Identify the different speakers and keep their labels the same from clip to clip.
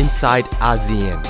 Speaker 1: inside ASEAN.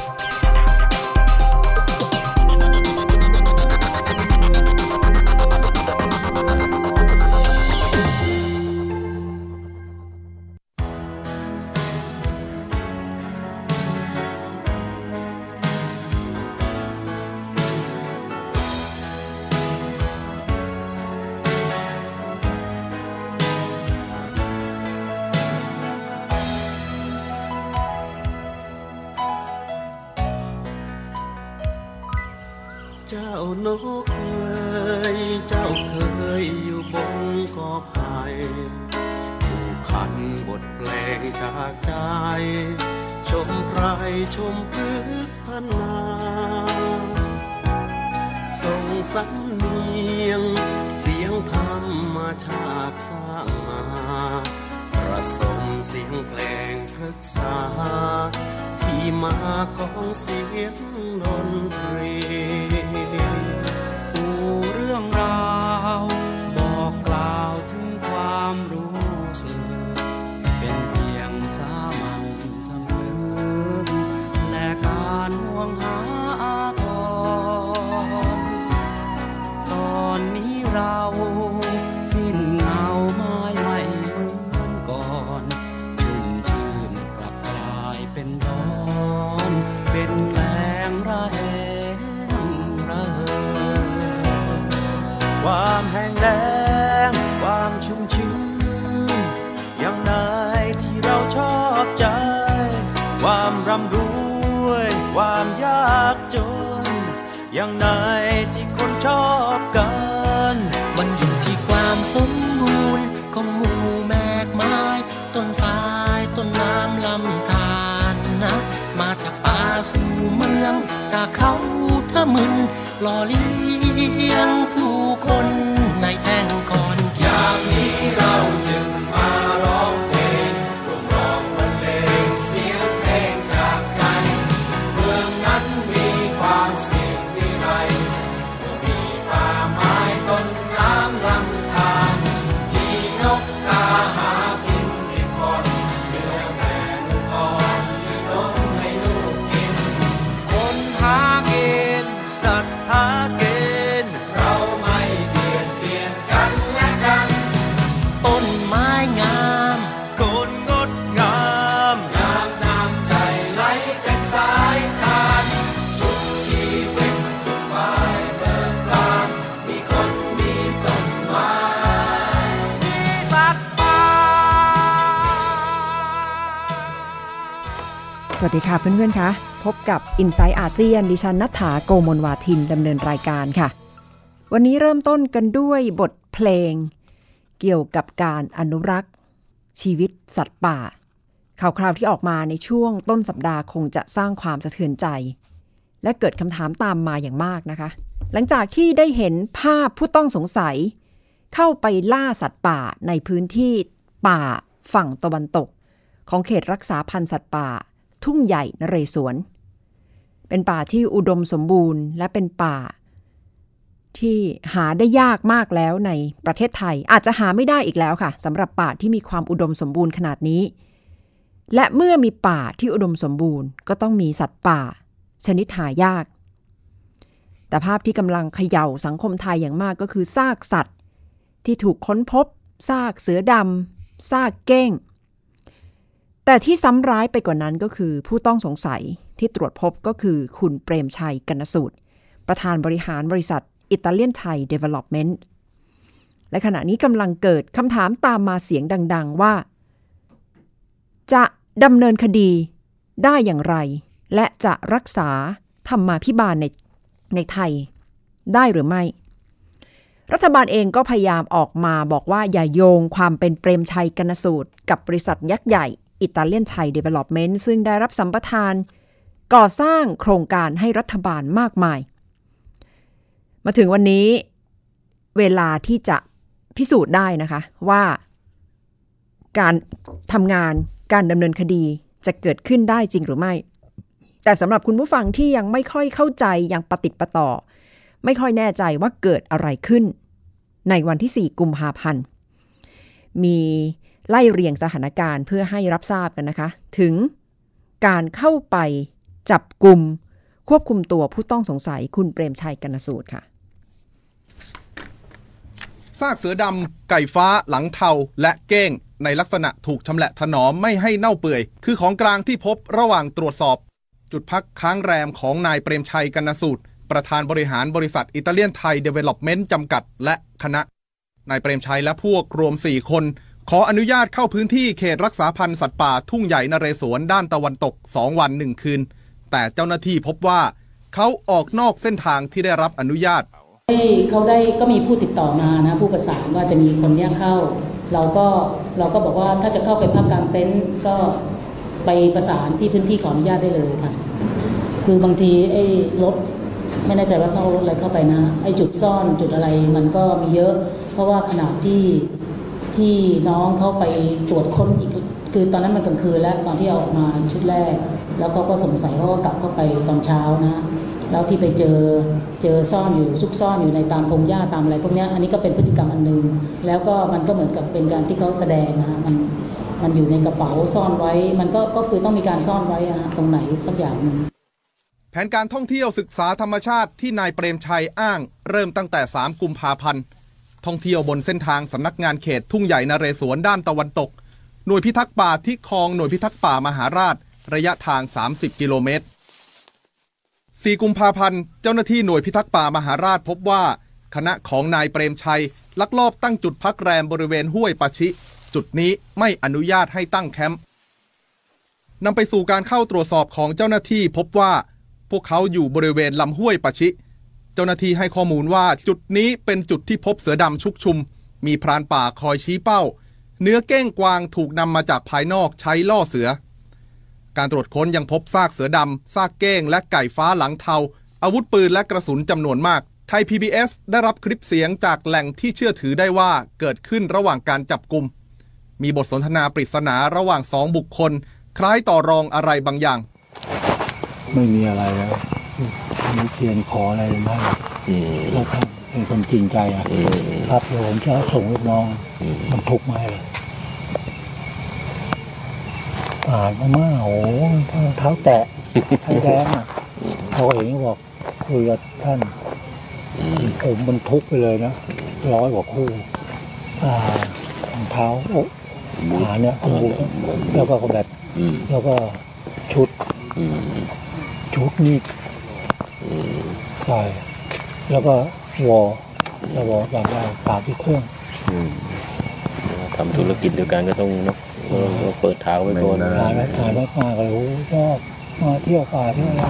Speaker 2: นนาส่งสำเนียง เสียงธรรมชาติสร้างมาประสมเสียงเพลงพฤกษา ที่มาของเสียงดนตรี
Speaker 3: ความแห้งแล้
Speaker 2: งความชุ่มชื้นอย่างไหนที่เราชอบใจ ความร่ำรวย ความยากจน อย่างไหนที่คนชอบกัน
Speaker 4: มันอยู่ที่ความสมบูรณ์ของหมู่แมกไม้ต้นสายต้นน้ำลำธารนะ มาจากป่าสู่เมือง จากเขาทะมึนหล่อเลี้ย งผู้คนในแท่งคอนอยามนี้เราจึงมา สวั
Speaker 2: ส
Speaker 5: ดีค่ะเพื่อนๆคะพบกับ i n s i ซต์อาเซียนดิฉันนัฐาโกมลวาทินดำเนินรายการค่ะ วันนี้เริ่มต้นกันด้วยบทเพลง เกี่ยวกับการอนุรักษ์ ชีวิตสัตว์ป่า ข่าวคราวที่ออกมาในช่วงต้นสัปดาห์คงจะสร้างความสะเทือนใจ และเกิดคำถามตามมาอย่างมากนะคะ หลังจากที่ได้เห็นภาพผู้ต้องสงสัย เข้าไปล่าสัตว์ป่าในพื้นที่ป่าฝั่งตะวันตก ของเขตรักษาพันธุ์สัตว์ป่า ทุ่งใหญ่นเรศวร เป็นป่าที่อุดมสมบูรณ์และเป็นป่า ที่หาได้ยากมากแล้วในประเทศไทย อาจจะหาไม่ได้อีกแล้วค่ะสำหรับป่าที่มีความอุดมสมบูรณ์ขนาดนี้ และเมื่อมีป่าที่อุดมสมบูรณ์ ก็ต้องมีสัตว์ป่า ชนิดหายาก แต่ภาพที่กำลังเขย่าสังคมไทยอย่างมากก็คือซากสัตว์ ที่ถูกค้นพบซากเสือดำซากเก้ง แต่ที่ซ้ำร้ายไปกว่านั้นก็คือ ผู้ต้องสงสัยที่ตรวจพบก็คือคุณเปรมชัยกนสูตร ประธานบริหารบริษัทอิตาเลียนไทยเดเวล็อปเมนต์และขณะนี้กำลังเกิดคำถามตามมาเสียงดัง ๆ ว่า จะดำเนินคดีได้อย่างไร และจะรักษาธรรมาพิบาลในในไทยได้หรือไม่ รัฐบาลเองก็พยายามออกมาบอกว่าอย่าโยงความเป็นเปรมชัยกรรณสูต กับบริษัทยักษ์ใหญ่ อิตาเลียนไทยเดเวล็อปเมนต์ซึ่งได้รับสัมปทาน ก่อสร้างโครงการให้รัฐบาลมากมาย มาถึงวันนี้ เวลาที่จะพิสูจน์ได้นะคะว่าการทำงานการดำเนินคดีจะเกิดขึ้นได้จริงหรือไม่ แต่สำหรับคุณผู้ฟังที่ยังไม่ค่อยเข้าใจยังปฏิดประต่อ ไม่ค่อยแน่ใจว่าเกิดอะไรขึ้น ในวันที่ 4 กุมภาพันธ์ มี ไล่เรียงสถานการณ์เพื่อให้รับทราบกันนะคะ ถึงการเข้าไปจับกลุ่มควบคุมตัวผู้ต้องสงสัยคุณเปรมชัยกนสูตรค่ะ
Speaker 1: ซากเสือดำไก่ฟ้าหลังเทาและเก้ง ในลักษณะถูกชำแหละถนอมไม่ให้เน่าเปื่อย คือของกลางที่พบระหว่างตรวจสอบ จุดพักค้างแรมของนายเปรมชัยกรรณสูต ประธานบริหารบริษัทอิตาเลียนไทยเดเวล็อปเมนต์จำกัด และคณะนายเปรมชัยและพวกรวม 4 คน ขออนุญาตเข้าพื้นที่เขตรักษาพันธุ์สัตว์ป่าทุ่งใหญ่นเรศวรด้านตะวันตก 2 วัน 1 คืน แต่เจ้าหน้าที่พบว่าเขาออกนอกเส้นทางที่ได้รับอนุญาต
Speaker 6: ให้เขาได้ก็มีผู้ติดต่อมานะผู้ประสานว่าจะมีคนเนี้ยเข้า เราก็เราก็บอกว่าถ้าจะเข้าไปพักกางเต็นท์ก็ไปประสานที่พื้นที่ขออนุญาตได้เลยค่ะ คือบางทีไอ้รถไม่แน่ใจว่าเขาเอารถอะไรเข้าไปนะไอ้จุดซ่อนจุดอะไรมันก็มีเยอะ เพราะว่าขณะที่ ที่น้องเขาไปตรวจค้นอีกคือตอนนั้นมันกลางคืนแล้วตอนที่เอาออกมาชุดแรก แล้วก็ก็สงสัยเขาก็กลับเข้าไปตอนเช้านะแล้วที่ไปเจอเจอซ่อนอยู่ซุกซ่อนอยู่ในตามพงหญ้าตามอะไรพวกนี้อันนี้ก็เป็นพฤติกรรมอันหนึ่งแล้วก็มันก็เหมือนกับเป็นการที่เขาแสดงนะฮะมันมันอยู่ในกระเป๋าซ่อนไว้ มันก็ก็คือต้องมีการซ่อนไว้อะฮะตรงไหนสักอย่างหนึ่ง
Speaker 1: แผนการท่องเที่ยวศึกษาธรรมชาติที่นายเปรมชัยอ้าง เริ่มตั้งแต่ 3 กุมภาพันธ์ ท่องเที่ยวบนเส้นทางสำนักงานเขตทุ่งใหญ่นเรศวรด้านตะวันตก หน่วยพิทักษ์ป่าที่คลองหน่วยพิทักษ์ป่ามหาราช ระยะทาง 30 กิโลเมตร 4 กุมภาพันธ์ เจ้าหน้าที่หน่วยพิทักษ์ป่ามหาราชพบว่า คณะของนายเปรมชัย ลักลอบตั้งจุดพักแรมบริเวณห้วยปะชิ จุดนี้ไม่อนุญาตให้ตั้งแคมป์นำไปสู่การเข้าตรวจสอบของเจ้าหน้าที่พบว่า พวกเขาอยู่บริเวณลำห้วยปะชิ เจ้าหน้าที่ให้ข้อมูลว่าจุดนี้เป็นจุดที่พบเสือดำชุกชุม มีพรานป่าคอยชี้เป้า เนื้อเก้งกวางถูกนำมาจากภายนอกใช้ล่อเสือ การตรวจค้นยังพบซากเสือดำซากเก้งและไก่ฟ้าหลังเทา อาวุธปืนและกระสุนจำนวนมากไทย PBS ได้รับคลิปเสียงจากแหล่งที่เชื่อถือได้ว่าเกิดขึ้นระหว่างการจับกลุ่ม มีบทสนทนาปริศนาระหว่างสองบุคคล คล้ายต่อรองอะไรบางอย่าง
Speaker 7: ไม่มีอะไรแล้ว มีเทียนขออะไรไม่แล้วท่านเป็นคนจริงใจอะครับเดี๋ยวผมจะส่งลูกน้องมันทุกมาให้เลยอ่านมาม่าโอ้โหเท้าแตะไทยแดงอะเขาเห็นก็บอกคุยกับท่านผมมันทุกไปเลยนะร้อยกว่าคู่อ่ารองเท้าโอ้ขาเนี่ยบูทแล้วก็แบบแล้วก็ชุดชุดนี่ ใช่แล้วก็วอแล้ววอจำได้ฝากที่เครื่อง
Speaker 8: ทำธุรกิจเดียวกันก็ต้องเนอะต้องเปิดทางไว้ก่อน
Speaker 7: ถ่ายไว้ถ่ายไว้มาก็เลยโอ้ชอบมาเที่ยวป่าเที่ยวอะไร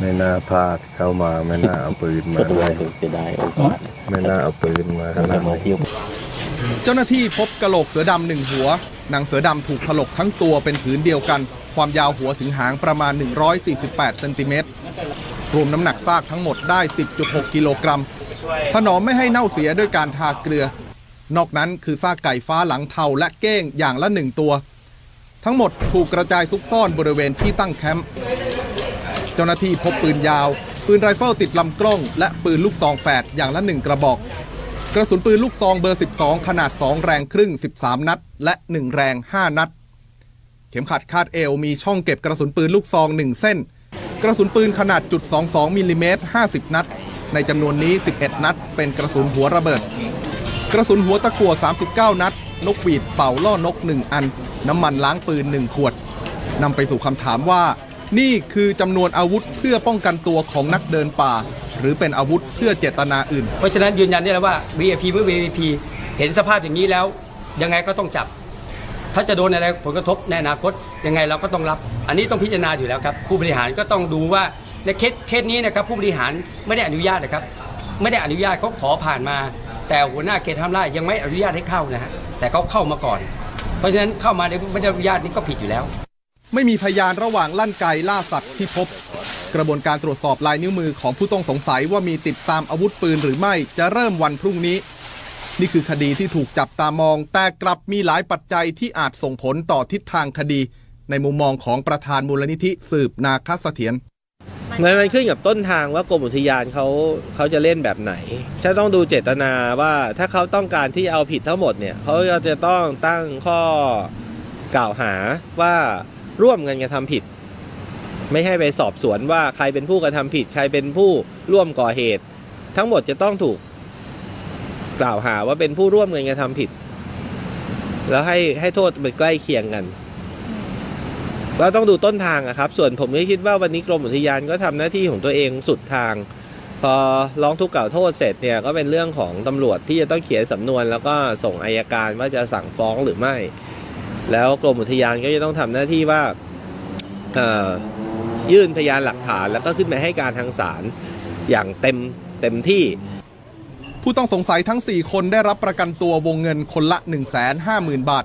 Speaker 9: ไม่น่าพลาดเข้ามาไม่น่าเอาปืนมา
Speaker 8: ก็ดู
Speaker 9: เลย
Speaker 8: เสียดายโอกาส
Speaker 9: ไม่น่าเอาปืนมาข
Speaker 8: เรา
Speaker 9: นา
Speaker 8: จะ
Speaker 9: ด
Speaker 8: มา
Speaker 9: นี้
Speaker 8: เที่ยว
Speaker 1: เจ้าหน้าที่พบกระโหลกเสือดำหนึ่งหัว หนังเสือดำถูกถลกทั้งตัวเป็นผืนเดียวกัน ความยาวหัวถึงหางประมาณ 148 เซนติเมตร รวมน้ำหนักซากทั้งหมดได้ 10.6 กิโลกรัม ถนอมไม่ให้เน่าเสียด้วยการทาเกลือ นอกนั้นคือซากไก่ฟ้าหลังเทาและเก้งอย่างละหนึ่งตัว ทั้งหมดถูกกระจายซุกซ่อนบริเวณที่ตั้งแคมป์ เจ้าหน้าที่พบปืนยาว ปืนไรเฟิลติดลำกล้อง และปืนลูกซองแฝดอย่างละหนึ่งกระบอก กระสุนปืนลูกซองเบอร์ 12 ขนาด 2 แรงครึ่ง 13 นัด และ 1 แรง 5 นัด เข็มขัดคาดเอวมีช่องเก็บกระสุนปืนลูกซอง 1 เส้น ระสุนปืนขนาดจุด22มิลลิเมตร50 นัด ในจำนวนนี้ 11 นัด เป็นกระสุนหัวระเบิด กระสุนหัวตะกั่ว39 นัด นกหวีดเป่าล่อนก 1 อัน น้ำมันล้างปืน 1 ขวดนำไปสู่คำถามว่า นี่คือจำนวนอาวุธเพื่อป้องกันตัวของนักเดินป่า หรือเป็นอาวุธเพื่อเจตนาอื่น
Speaker 10: เพราะฉะนั้นยืนยันได้แล้วว่า VIP เมื่อ VIP เห็นสภาพอย่างนี้แล้ว ยังไงก็ต้องจับ ถ้าจะโดนอะไรผลกระทบในอนาคตยังไงเราก็ต้องรับ อันนี้ต้องพิจารณาอยู่แล้วครับ ผู้บริหารก็ต้องดูว่าในเคสเคสนี้นะครับผู้บริหารไม่ได้อนุญาตนะครับ ไม่ได้อนุญาตเขาขอผ่านมา แต่หัวหน้าเขตห้ามไร่ยังไม่อนุญาตให้เข้านะฮะแต่เขาเข้ามาก่อน เพราะฉะนั้นเข้ามาโดยไม่ได้อนุญาตนี่ก็ผิดอยู่แล้ว
Speaker 1: ไม่มีพยานระหว่างลั่นไกล่าสัตว์ที่พบ กระบวนการตรวจสอบลายนิ้วมือของผู้ต้องสงสัยว่ามีติดตามอาวุธปืนหรือไม่จะเริ่มวันพรุ่งนี้ นี่คือคดีที่ถูกจับตามอง แต่กลับมีหลายปัจจัยที่อาจส่งผลต่อทิศทางคดี ในมุมมองของประธานมูลนิธิสืบนาคเสถียร
Speaker 11: มันมันขึ้นกับต้นทางว่ากรมอุทยานเขาเขาจะเล่นแบบไหนจะต้องดูเจตนาว่าถ้าเขาต้องการที่เอาผิดทั้งหมดเนี่ยเขาจะต้องตั้งข้อกล่าวหาว่าร่วมกันกระทำผิด ไม่ให้ไปสอบสวนว่าใครเป็นผู้กระทำผิด ใครเป็นผู้ร่วมก่อเหตุ ทั้งหมดจะต้องถูก กล่าวหาว่าเป็นผู้ร่วมกันกระทำผิด แล้วให้ให้โทษมันใกล้เคียงกันเราต้องดูต้นทางอะครับ ส่วนผมก็คิดว่าวันนี้กรมอุทยานก็ทำหน้าที่ของตัวเองสุดทาง พอร้องทุกข์กล่าวโทษเสร็จเนี่ยก็เป็นเรื่องของตำรวจที่จะต้องเขียนสำนวน แล้วก็ส่งอายการว่าจะสั่งฟ้องหรือไม่ แล้วกรมอุทยานก็จะต้องทำหน้าที่ว่าเอ่อยื่นพยานหลักฐาน แล้วก็ขึ้นไปให้การทางศาลอย่างเต็มเต็มที่
Speaker 1: ผู้ต้องสงสัยทั้ง 4 คนได้รับประกันตัววงเงินคนละ 150,000 บาท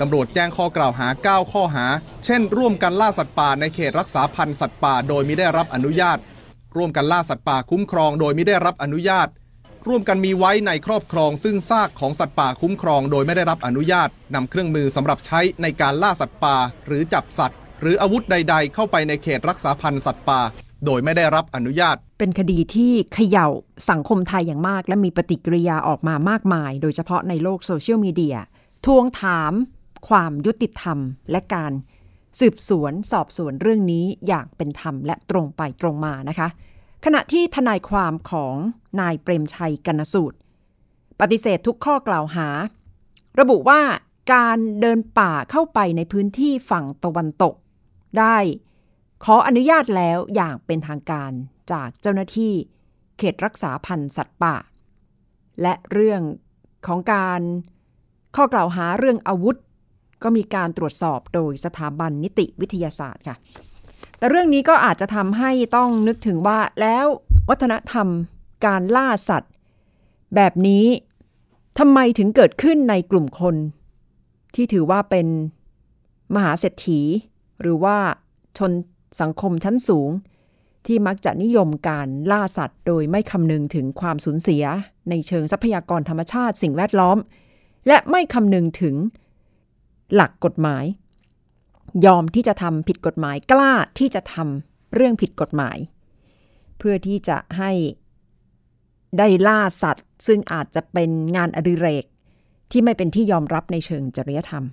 Speaker 1: ตำรวจแจ้งข้อกล่าวหา 9 ข้อหา เช่น ร่วมกันล่าสัตว์ป่าในเขตรักษาพันธุ์สัตว์ป่าโดยไม่ได้รับอนุญาต ร่วมกันล่าสัตว์ป่าคุ้มครองโดยไม่ได้รับอนุญาต ร่วมกันมีไว้ในครอบครอง ซึ่งซากของสัตว์ป่าคุ้มครองโดยไม่ได้รับอนุญาตนำเครื่องมือสำหรับใช้ในการล่าสัตว์ป่าหรือจับสัตว์ หรืออาวุธใด ๆ เข้าไปในเขตรักษาพันธุ์สัตว์ป่า โดยไม่ได้รับอนุญาต
Speaker 5: เป็นคดีที่เขย่าสังคมไทยอย่างมาก และมีปฏิกิริยาออกมามากมาย โดยเฉพาะในโลกโซเชียลมีเดียทวงถาม ความยุติธรรม และการสืบสวนสอบสวนเรื่องนี้อย่างเป็นธรรมและตรงไปตรงมานะคะ ขณะที่ทนายความของนายเปรมชัยกนสูตร ปฏิเสธทุกข้อกล่าวหา ระบุว่าการเดินป่าเข้าไปในพื้นที่ฝั่งตะวันตก ได้ ขออนุญาตแล้วอย่างเป็นทางการจากเจ้าหน้าที่เขตรักษาพันธุ์สัตว์ป่า และเรื่องของการข้อกล่าวหาเรื่องอาวุธ ก็มีการตรวจสอบโดยสถาบันนิติวิทยาศาสตร์ค่ะ แต่เรื่องนี้ก็อาจจะทำให้ต้องนึกถึงว่าแล้ววัฒนธรรมการล่าสัตว์ แบบนี้ทำไมถึงเกิดขึ้นในกลุ่มคน ที่ถือว่าเป็นมหาเศรษฐี หรือว่าชน สังคมชั้นสูง ที่มักจะนิยมการล่าสัตว์ โดยไม่คำนึงถึงความสูญเสีย ในเชิงทรัพยากรธรรมชาติสิ่งแวดล้อม และไม่คำนึงถึงหลักกฎหมาย ยอมที่จะทำผิดกฎหมายกล้าที่จะทำเรื่องผิดกฎหมาย เพื่อที่จะให้ได้ล่าสัตว์ ซึ่งอาจจะเป็นงานอดิเรกที่ไม่เป็นที่ยอมรับในเชิงจริยธรรม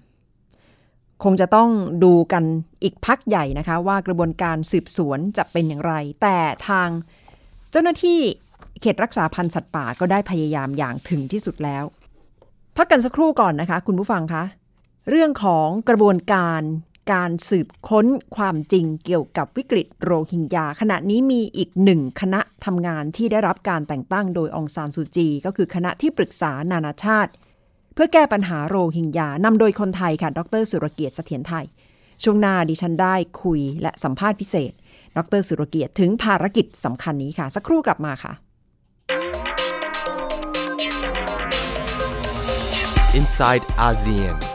Speaker 5: คงจะต้องดูกันอีกพักใหญ่นะคะ ว่ากระบวนการสืบสวนจะเป็นอย่างไร แต่ทางเจ้าหน้าที่เขตรักษาพันธุ์สัตว์ป่าก็ได้พยายามอย่างถึงที่สุดแล้ว พักกันสักครู่ก่อนนะคะ คุณผู้ฟังคะเรื่องของกระบวนการการสืบค้นความจริงเกี่ยวกับวิกฤตโรฮิงญาขณะนี้มีอีกหนึ่งคณะทำงานที่ได้รับการแต่งตั้งโดยองซานซูจี ก็คือคณะที่ปรึกษานานาชาติ เพื่อแก้ปัญหาโรฮิงญานำโดยคนไทยค่ะ ดร สุรเกียรติเสถียรไทย ช่วงหน้าดิฉันได้คุยและสัมภาษณ์พิเศษ ดร สุรเกียรติถึงภารกิจสำคัญนี้ค่ะ สักครู่กลับมาค่ะ
Speaker 12: Inside ASEAN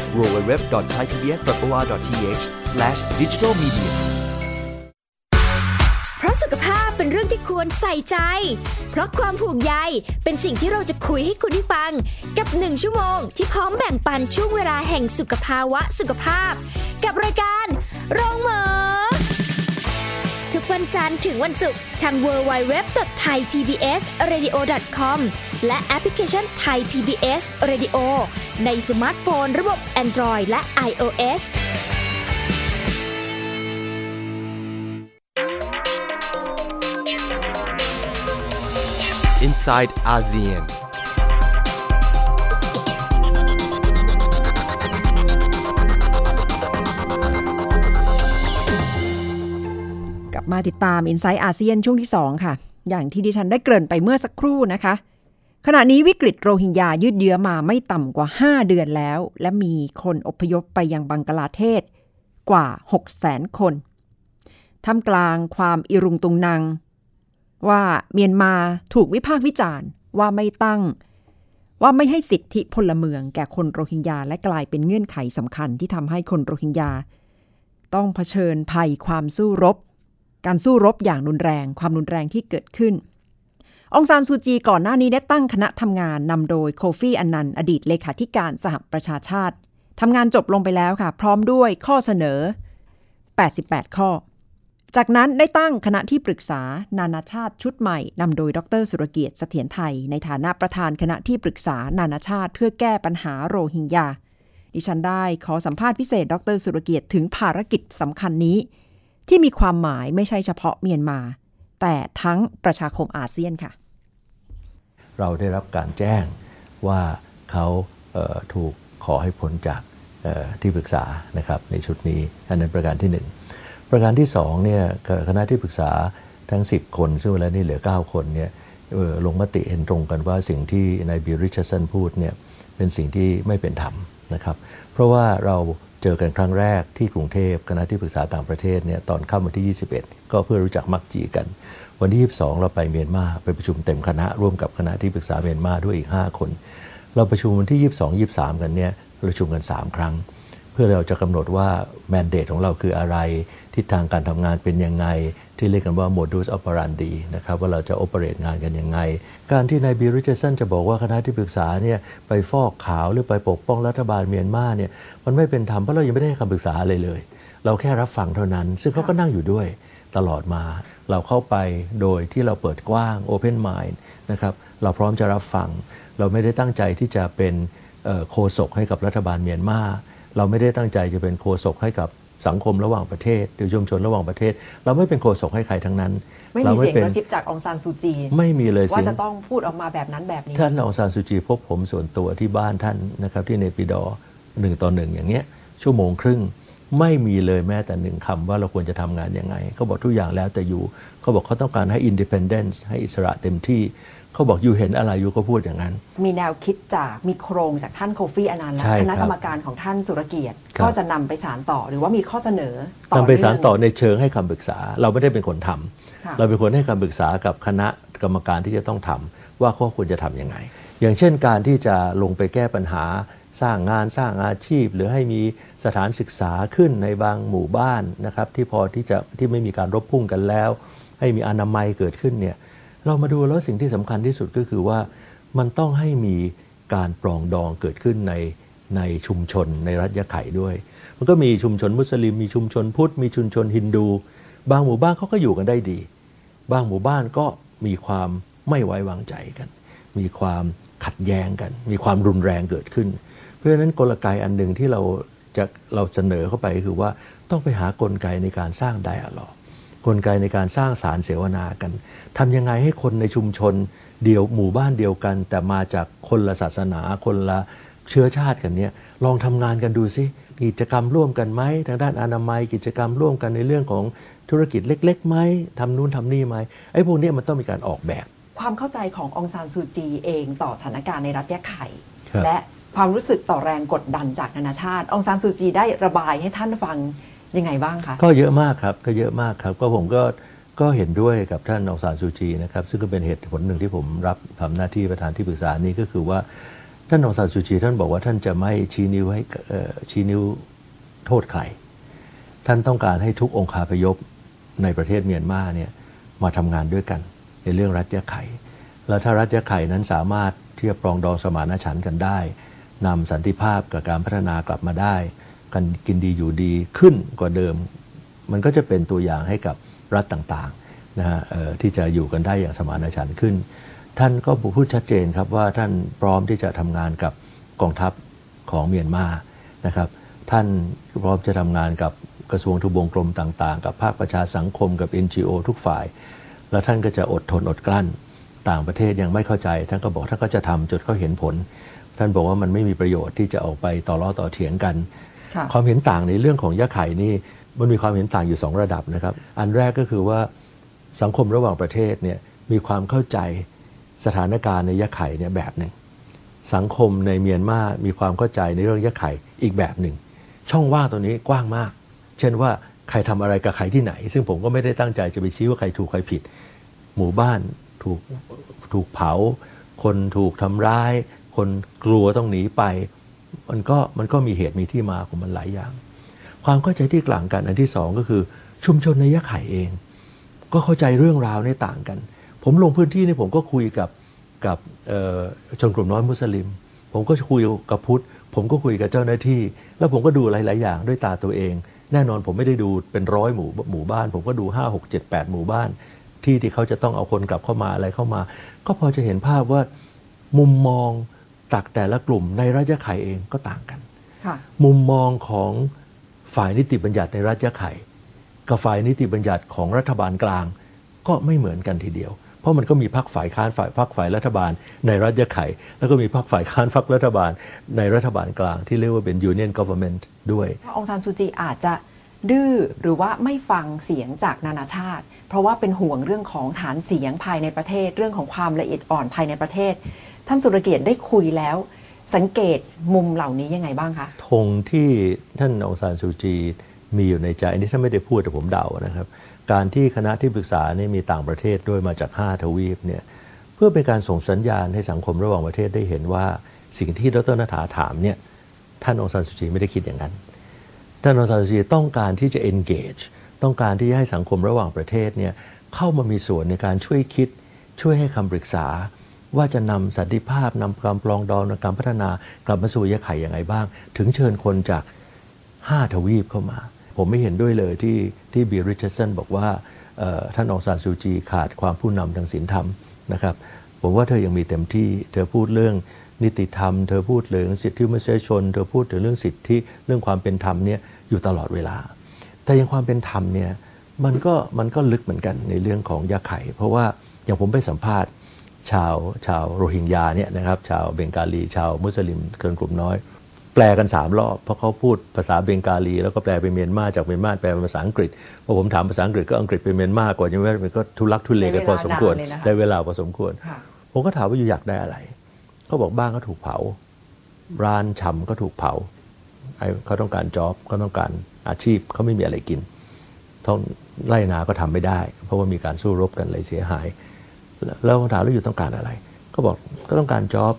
Speaker 12: www.thaipbs.or.th/digitalmedia
Speaker 13: เพราะสุขภาพเป็นเรื่องที่ควรใส่ใจ เพราะความผูกใยเป็นสิ่งที่เราจะคุยให้คุณได้ฟัง กับหนึ่งชั่วโมงที่พร้อมแบ่งปันช่วงเวลาแห่งสุขภาวะสุขภาพ กับรายการโรงหมอทุกวันจันทร์ถึงวันศุกร์ทาง www.thaipbsradio.com และแอปพลิเคชัน Thai PBS Radio ในสมาร์ทโฟน ระบบ Android และ iOS
Speaker 12: Inside ASEAN
Speaker 5: กลับมาติดตาม i n s i ซต์อาเซียนช่วงที่ 2 ค่ะ อย่างที่ดิฉันได้เกริ่นไปเมื่อสักครู่นะคะ ขณะนี้วิกฤตโรฮิงญายืดเยื้อมาไม่ต่ำกว่า 5 เดือนแล้ว และมีคนอพยพไปยังบังกลาเทศกว่า 6 0 0 0 0 0คนท่ามกลางความอิรุงตุงนางว่าเมียนมาถูกวิพากษ์วิจารณ์ว่าไม่ตั้ง ว่าไม่ให้สิทธิพลเมืองแก่คนโรฮิงญาและกลายเป็นเงื่อนไขสำคัญที่ทำให้คนโรฮิงญา ต้องเผชิญภัยความสู้รบ การสู้รบอย่างรุนแรง ความรุนแรงที่เกิดขึ้น องซานซูจีก่อนหน้านี้ได้ตั้งคณะทำงานนำโดยโคฟี่อันนันต์อดีตเลขาธิการสหประชาชาติทำงานจบลงไปแล้วค่ะ พร้อมด้วยข้อเสนอ 88 ข้อ จากนั้นได้ตั้งคณะที่ปรึกษานานาชาติชุดใหม่นำโดยดรสุรเกียรติเสถียรไทย ในฐานะประธานคณะที่ปรึกษานานาชาติ เพื่อแก้ปัญหาโรฮิงญาดิฉันได้ขอสัมภาษณ์พิเศษ ดรสุรเกียรติถึงภารกิจสำคัญนี้ ที่มีความหมายไม่ใช่เฉพาะเมียนมา แต่ทั้งประชาคมอาเซียนค่ะ
Speaker 14: เราได้รับการแจ้งว่าเขาเถูกขอให้พ้นจากที่ปรึกษานะครับในชุดนี้อันนั้นประการที่หนึ่งประการที่สองเนี่ยคณะที่ปรึกษาทั้ง 10 คนซึ่งเวลานี้เหลือ 9 คนเนี่ยลงมติเห็นตรงกันว่าสิ่งที่นายบิลริชาร์ดสันพูดเนี่ยเป็นสิ่งที่ไม่เป็นธรรมนะครับ เพราะว่าเราเจอกันครั้งแรกที่กรุงเทพคณะที่ปรึกษาต่างประเทศเนี่ยตอนค่ำวันที่ 21 ก็เพื่อรู้จักมักจีกัน วันที่ 22 เราไปเมียนมาไปประชุมเต็มคณะร่วมกับคณะที่ปรึกษาเมียนมาด้วยอีก 5 คน เราประชุมวันที่ 22 23 กันเนี่ยประชุมกัน 3 ครั้ง เพื่อเราจะกำหนดว่าแมนเดตของเราคืออะไร ทิศทางการทำงานเป็นยังไง ที่เรียกกันว่า modus operandi นะครับว่าเราจะ operate งานกันยังไง การที่นายบิริชาร์ดสันจะบอกว่าคณะที่ปรึกษาเนี่ยไปฟอกขาวหรือไปปกป้องรัฐบาลเมียนมาเนี่ยมันไม่เป็นธรรมเพราะเรายังไม่ได้คำปรึกษาอะไรเลย เราแค่รับฟังเท่านั้น ซึ่งเขาก็นั่งอยู่ด้วยตลอดมา เราเข้าไปโดยที่เราเปิดกว้าง open mind นะครับเราพร้อมจะรับฟัง เราไม่ได้ตั้งใจที่จะเป็นเอ่อโคศกให้กับรัฐบาลเมียนมาเราไม่ได้ตั้งใจจะเป็นโคศกให้กับสังคมระหว่างประเทศ หรือชุมชนระหว่างประเทศ เราไม่เป็นโคศกให้ใครทั้งนั้น
Speaker 5: ไม่
Speaker 14: รา
Speaker 5: มีเสียง
Speaker 14: ป็
Speaker 5: ก
Speaker 14: น
Speaker 5: ระซิบจากองซานซูจี
Speaker 14: ไม่มีเลย
Speaker 5: ว่า
Speaker 14: เสียง
Speaker 5: จะต้องพูดออกมาแบบนั้นแบบนี้
Speaker 14: ท่านองซานซูจีพบผมส่วนตัวที่บ้านท่านนะครับที่เนปิดอร์หนึ่งต่อหนึ่งอย่างเงี้ยชั่วโมงครึ่ง ไม่มีเลยแม้แต่หนึ่งคำว่าเราควรจะทำงานยังไงเขาบอกทุกอย่างแล้วแต่อยู่เขาบอกเขาต้องการให้ independence ให้อิสระเต็มที่เขาบอกอยู่เห็นอะไรอยู่ก็พูดอย่างนั้น
Speaker 5: มีแนวคิดจากมีโครงจากท่านโคฟี่อนันต์และ
Speaker 14: ใช่
Speaker 5: คณะ
Speaker 14: ครับ
Speaker 5: กรรมการของท่านสุรเกียรติ
Speaker 14: ครับ
Speaker 5: ก็จะนำไปสารต่อหรือว่ามีข้อเสนอต่อนำ
Speaker 14: ไปสารต่อ
Speaker 5: เนื่ง
Speaker 14: ในเชิงให้คำปรึกษา เราไม่ได้เป็นคนทำ
Speaker 5: ค่ะ
Speaker 14: เราเป็นคนให้คำปรึกษากับคณะกรรมการที่จะต้องทำว่าเขาควรจะทำยังไง อย่างเช่นการที่จะลงไปแก้ปัญหา สร้างงานสร้างอาชีพ หรือให้มีสถานศึกษาขึ้นในบางหมู่บ้านนะครับที่พอที่จะที่ไม่มีการรบพุ่งกันแล้ว ให้มีอนามัยเกิดขึ้นเนี่ยเรามาดูแล้วสิ่งที่สำคัญที่สุดก็คือว่ามันต้องให้มีการปรองดองเกิดขึ้นในในชุมชนในรัฐยะไข่ด้วย มันก็มีชุมชนมุสลิม มีชุมชนพุทธมีชุมชนฮินดู บางหมู่บ้านเขาก็อยู่กันได้ดี บางหมู่บ้านก็มีความไม่ไว้วางใจกัน มีความขัดแย้งกัน มีความรุนแรงเกิดขึ้น เพราะฉะนั้นกลไกอันหนึ่งที่เราจะเราเสนอเข้าไปคือว่าต้องไปหากลไกในการสร้างไดอะล็อกกลไกในการสร้างสารเสวนากันทำยังไงให้คนในชุมชนเดียวหมู่บ้านเดียวกัน แต่มาจากคนละศาสนา คนละเชื้อชาติกันเนี่ยลองทำงานกันดูสิกิจกรรมร่วมกันไหมทางด้านอนามัย กิจกรรมร่วมกันในเรื่องของธุรกิจเล็กๆไหมทำนู่นทำนี่ไหมไอ้พวกเนี้ยมันต้องมีการออกแบบ
Speaker 5: ความเข้าใจขององซานซูจีเองต่อสถานการณ์ในรัฐยะไข่
Speaker 14: ครับ
Speaker 5: และ ความรู้สึกต่อแรงกดดันจากนานาชาติ องซานซูจีได้ระบายให้ท่านฟังยังไงบ้างคะ
Speaker 14: ก็เยอะมากครับก็เยอะมากครับก็ผมก็ก็เห็นด้วยกับท่านองซานซูจีนะครับซึ่งก็เป็นเหตุผลหนึ่งที่ผมรับทำหน้าที่ประธานที่ปรึกษานี้ก็คือว่าท่านองซานซูจีท่านบอกว่าท่านจะไม่ชี้นิ้วให้ชี้นิ้วโทษใครท่านต้องการให้ทุกองคาพยพในประเทศเมียนมาเนี่ยมาทำงานด้วยกันในเรื่องรัฐยะไข่แล้วถ้ารัฐยะไข่นั้นสามารถที่จะปรองดองสมานฉันท์กันได้ นำสันติภาพกับการพัฒนากลับมาได้กันกินดีอยู่ดีขึ้นกว่าเดิม มันก็จะเป็นตัวอย่างให้กับรัฐต่างๆนะฮะที่จะอยู่กันได้อย่างสมานฉันท์ขึ้น ท่านก็พูดชัดเจนครับว่าท่านพร้อมที่จะทำงานกับกองทัพของเมียนมานะครับ ท่านพร้อมจะทำงานกับกระทรวงทบวงกรมต่างๆ กับภาคประชาสังคมกับ NGO ทุกฝ่าย แล้วท่านก็จะอดทนอดกลั้น ต่างประเทศยังไม่เข้าใจ ท่านก็บอกท่านก็จะทำจนเขาเห็นผล ท่านบอกว่ามันไม่มีประโยชน์ที่จะออกไปต่อล้อต่อเถียงกัน
Speaker 5: ค่ะ
Speaker 14: ความเห็นต่างในเรื่องของยะไข่นี่มันมีความเห็นต่างอยู่ 2 ระดับนะครับ อันแรกก็คือว่าสังคมระหว่างประเทศเนี่ยมีความเข้าใจสถานการณ์ในยะไข่เนี่ยแบบหนึ่งสังคมในเมียนมา มีความเข้าใจในเรื่องยะไข่อีกแบบหนึ่ง ช่องว่างตัวนี้กว้างมาก เช่นว่าใครทำอะไรกับใครที่ไหน ซึ่งผมก็ไม่ได้ตั้งใจจะไปชี้ว่าใครถูกใครผิด หมู่บ้านถูกถูกเผา คนถูกทำร้าย คนกลัวต้องหนีไป มันก็มันก็มีเหตุมีที่มาของมันหลายอย่าง ความเข้าใจที่กลางกันอันที่สองก็คือชุมชนในยะไข่เอง ก็เข้าใจเรื่องราวในต่างกัน ผมลงพื้นที่นี่ผมก็คุยกับกับชนกลุ่มน้อยมุสลิม ผมก็คุยกับพุทธ ผมก็คุยกับเจ้าหน้าที่ แล้วผมก็ดูหลาย ๆ อย่างด้วยตาตัวเอง แน่นอนผมไม่ได้ดูเป็นร้อยหมู่หมู่บ้าน ผมก็ดู 5 6 7 8 หมู่บ้าน ที่ที่เขาจะต้องเอาคนกลับเข้ามาอะไรเข้ามา ก็พอจะเห็นภาพว่ามุมมอง ตักแต่ละกลุ่มในรัฐยะไข่เองก็ต่างกัน
Speaker 5: ค่ะ
Speaker 14: มุมมองของฝ่ายนิติบัญญัติในรัฐยะไข่กับฝ่ายนิติบัญญัติของรัฐบาลกลางก็ไม่เหมือนกันทีเดียว เพราะมันก็มีพรรคฝ่ายค้านฝ่ายพรรคฝ่ายรัฐบาล ในรัฐยะไข่แล้วก็มีพรรคฝ่ายค้านพรรครัฐบาล ในรัฐบาลกลางที่เรียกว่าเป็น union government ด้วย
Speaker 5: ว่าองซานซูจีอาจจะดื้อหรือว่าไม่ฟังเสียงจากนานาชาติ เพราะว่าเป็นห่วงเรื่องของฐานเสียงภายในประเทศ เรื่องของความละเอียดอ่อนภายในประเทศ ท่านสุรเกียรติได้คุยแล้ว สังเกตมุมเหล่านี้ยังไงบ้างคะ
Speaker 14: ธงที่ท่านองซานซูจีมีอยู่ในใจอันนี้ท่านไม่ได้พูดแต่ผมเดานะครับ การที่คณะที่ปรึกษานี่มีต่างประเทศด้วยมาจาก 5 ทวีปเนี่ยเพื่อเป็นการส่งสัญญาณให้สังคมระหว่างประเทศได้เห็นว่าสิ่งที่ดรนัฐาถามเนี่ยท่านองซานซูจีไม่ได้คิดอย่างนั้นท่านองซานซูจีต้องการที่จะ engage ต้องการที่จะให้สังคมระหว่างประเทศเนี่ยเข้ามามีส่วนในการช่วยคิดช่วยให้คำปรึกษา ว่าจะนำสันติภาพนำการปลองดองนการพัฒนากลับมาสู่ยะไข่อย่างไรบ้าง ถึงเชิญคนจาก 5 ทวีปเข้ามา ผมไม่เห็นด้วยเลยที่ที่บีริชาร์ดสันบอกว่าท่านองซานซูจีขาดความผู้นำทางศีลธรรมนะครับผมว่าเธอยังมีเต็มที่ เธอพูดเรื่องนิติธรรม เธอพูดเรื่องสิทธิมนุษยชน เธอพูดถึงเรื่องสิทธิเรื่องความเป็นธรรมเนี่ยอยู่ตลอดเวลา แต่ยังความเป็นธรรมเนี่ยมันก็มันก็ลึกเหมือนกันในเรื่องของยาไข่ เพราะว่าอย่างผมไปสัมภาษณ์ ชาวชาวโรฮิงญาเนี่ยนะครับชาวเบงกาลี ชาวมุสลิมเกินกลุ่มน้อย แปลกัน 3 รอบ เพราะเขาพูดภาษาเบงกาลี แล้วก็แปลเป็นเมียนมาจากเมียนมาแปลเป็นภาษาอังกฤษพอผมถามภาษาอังกฤษก็อังกฤษเป็นเมียนมากกว่าใช่ไหมมันก็ทุลักทุเลกันพอสมควร
Speaker 5: ใช้เวลานานเลยนะคะ
Speaker 14: ใช้เวลาพอสมควร ผมก็ถามว่าอยู่อยากได้อะไรเขาบอกบ้านเขาถูกเผา ร้านชำก็ถูกเผาไอ้เขาต้องการจ็อบเขาต้องการอาชีพเขาไม่มีอะไรกินท้องไร่นาก็ทำไม่ได้ เพราะว่ามีการสู้รบกันเลยเสียหาย แล้วถามแล้วอยู่ต้องการอะไร ก็บอกก็ต้องการจ็อบ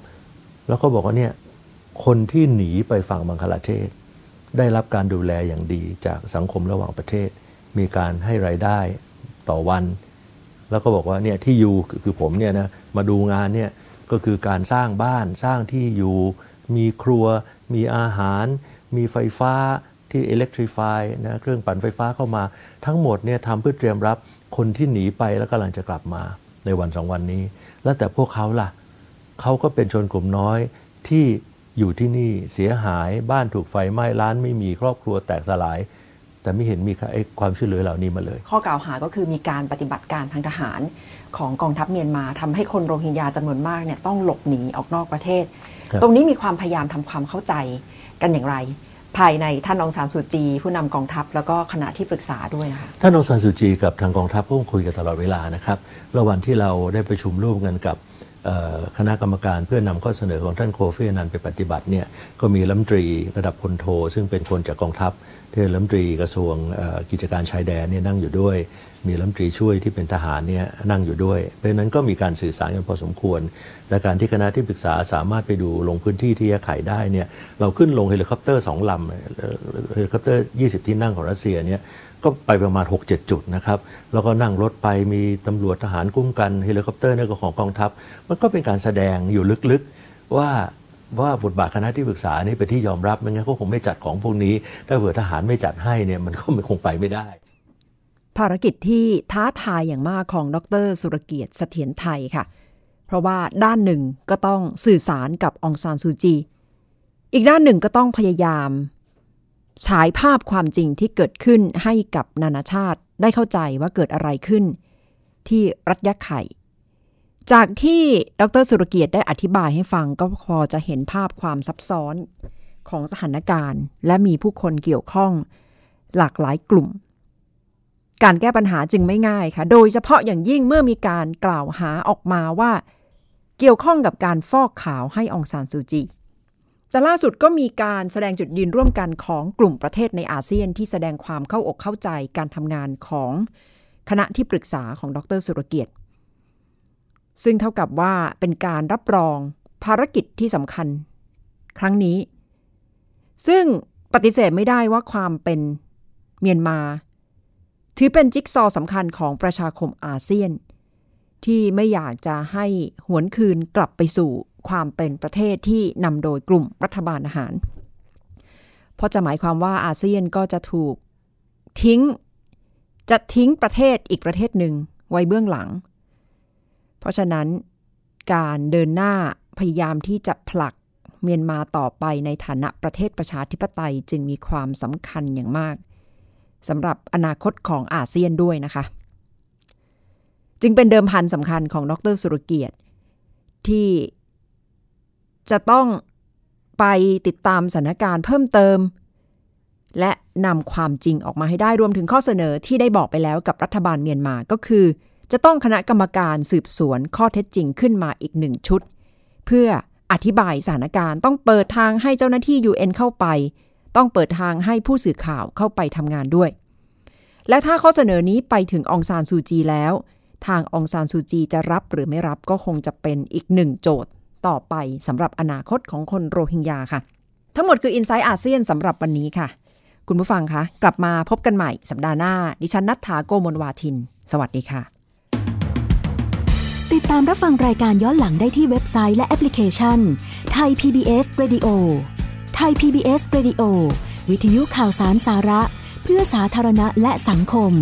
Speaker 14: แล้วก็บอกว่าเนี่ยคนที่หนีไปฝั่งบังคลาเทศ ได้รับการดูแลอย่างดีจากสังคมระหว่างประเทศ มีการให้รายได้ต่อวัน แล้วก็บอกว่าเนี่ยที่อยู่คือคือผมเนี่ยนะมาดูงานเนี่ยก็คือการสร้างบ้านสร้างที่อยู่ มีครัว มีอาหาร มีไฟฟ้าที่ electrify นะเครื่องปั่นไฟฟ้าเข้ามา ทั้งหมดเนี่ยทำเพื่อเตรียมรับคนที่หนีไปแล้วกำลังจะกลับมา ในวันสองวันนี้ แล้วแต่พวกเขาล่ะเขาก็เป็นชนกลุ่มน้อยที่อยู่ที่นี่เสียหายบ้านถูกไฟไหม้ร้านไม่มีครอบครัวแตกสลาย แต่ไม่เห็นมีไอ้ความช่วยเหลือเหล่านี้มาเลย
Speaker 5: ข้อกล่าวหาก็คือมีการปฏิบัติการทางทหารของกองทัพเมียนมาทำให้คนโรฮิงญาจำนวนมากเนี่ยต้องหลบหนีออกนอกประเทศ
Speaker 14: ครับ
Speaker 5: ตรงนี้มีความพยายามทำความเข้าใจกันอย่างไร ภายในท่านองซานสุจี ผู้นำกองทัพแล้วก็คณะที่ปรึกษาด้วยนะคะ
Speaker 14: ท่านองซานสุจีกับทางกองทัพก็คุยกันตลอดเวลานะครับระหว่างที่เราได้ประชุมร่วมกันกับ คณะกรรมการเพื่อนำข้อเสนอของท่านโคฟีนันไปปฏิบัติเนี่ยก็มีรัฐมนตรีระดับพลโท ซึ่งเป็นคนจากกองทัพที่เป็นรัฐมนตรีกระทรวงกิจการชายแดนเนี่ยนั่งอยู่ด้วย มีรัฐมนตรีช่วยที่เป็นทหารเนี่ยนั่งอยู่ด้วย เพราะนั้นก็มีการสื่อสารกันพอสมควร และการที่คณะที่ปรึกษาสามารถไปดูลงพื้นที่ที่ยะไข่ได้เนี่ยเราขึ้นลงเฮลิคอปเตอร์สองลำเอ่อเฮลิคอปเตอร์ 20 ที่นั่งของรัสเซียเนี่ย ก็ไปประมาณ 6-7 จุดนะครับ แล้วก็นั่งรถไปมีตำรวจทหารคุ้มกันเฮลิคอปเตอร์เนี่ยก็ของกองทัพ มันก็เป็นการแสดงอยู่ลึกๆว่าว่าบทบาทคณะที่ปรึกษานี่เป็นที่ยอมรับไม่งั้นก็คงไม่จัดของพวกนี้ ถ้าเผื่อทหารไม่จัดให้เนี่ยมันก็คงไปไม่ได้
Speaker 5: ภารกิจที่ท้าทายอย่างมากของดร สุรเกียรติเสถียรไทยค่ะ เพราะว่าด้านหนึ่งก็ต้องสื่อสารกับองซานซูจี อีกด้านหนึ่งก็ต้องพยายาม ฉายภาพความจริงที่เกิดขึ้นให้กับนานาชาติได้เข้าใจว่าเกิดอะไรขึ้น ที่รัฐยะไข่ จากที่ดรสุรเกียรติได้อธิบายให้ฟังก็พอจะเห็นภาพความซับซ้อนของสถานการณ์ และมีผู้คนเกี่ยวข้องหลากหลายกลุ่ม การแก้ปัญหาจึงไม่ง่ายค่ะ โดยเฉพาะอย่างยิ่งเมื่อมีการกล่าวหาออกมาว่า เกี่ยวข้องกับการฟอกขาวให้องซานซูจี แต่ล่าสุดก็มีการแสดงจุดยืนร่วมกันของกลุ่มประเทศในอาเซียนที่แสดงความเข้าอกเข้าใจการทำงานของคณะที่ปรึกษาของดรสุรเกียรติ ซึ่งเท่ากับว่าเป็นการรับรองภารกิจที่สำคัญ ครั้งนี้ ซึ่งปฏิเสธไม่ได้ว่าความเป็นเมียนมา ถือเป็นจิ๊กซอว์สำคัญของประชาคมอาเซียน ที่ไม่อยากจะให้หวนคืนกลับไปสู่ ความเป็นประเทศที่นำโดยกลุ่มรัฐบาลอาหาร เพราะจะหมายความว่าอาเซียนก็จะถูกทิ้งจะทิ้งประเทศอีกประเทศหนึ่งไว้เบื้องหลัง เพราะฉะนั้นการเดินหน้าพยายามที่จะผลักเมียนมาต่อไปในฐานะประเทศประชาธิปไตยจึงมีความสำคัญอย่างมากสำหรับอนาคตของอาเซียนด้วยนะคะ จึงเป็นเดิมพันสำคัญของดรสุรเกียรติ ที่ จะต้องไปติดตามสถานการณ์เพิ่มเติม และนำความจริงออกมาให้ได้รวมถึงข้อเสนอที่ได้บอกไปแล้วกับรัฐบาลเมียนมาก็คือ จะต้องคณะกรรมการสืบสวนข้อเท็จจริงขึ้นมาอีกหนึ่งชุด เพื่ออธิบายสถานการณ์ ต้องเปิดทางให้เจ้าหน้าที่ UN เข้าไป ต้องเปิดทางให้ผู้สื่อข่าวเข้าไปทำงานด้วย และถ้าข้อเสนอนี้ไปถึงองซานซูจีแล้ว ทางองซานซูจีจะรับหรือไม่รับก็คงจะเป็นอีกหนึ่งโจทย์ ต่อไปสำหรับอนาคตของคนโรฮิงญาค่ะ ทั้งหมดคือ i n s i ซต์อาเซียนสำหรับวันนี้ค่ะ คุณผู้ฟังคะกลับมาพบกันใหม่สัปดาห์หน้า ดิฉันนัทธาโกโมลวาทิน สวัสดีค่ะ
Speaker 15: ติดตามรับฟังรายการย้อนหลังได้ที่เว็บไซต์และแอปพลิเคชันไทย PBS Radio ไทย PBS Radio วิทยุข่าวสารสาระ เพื่อสาธารณะและสังคม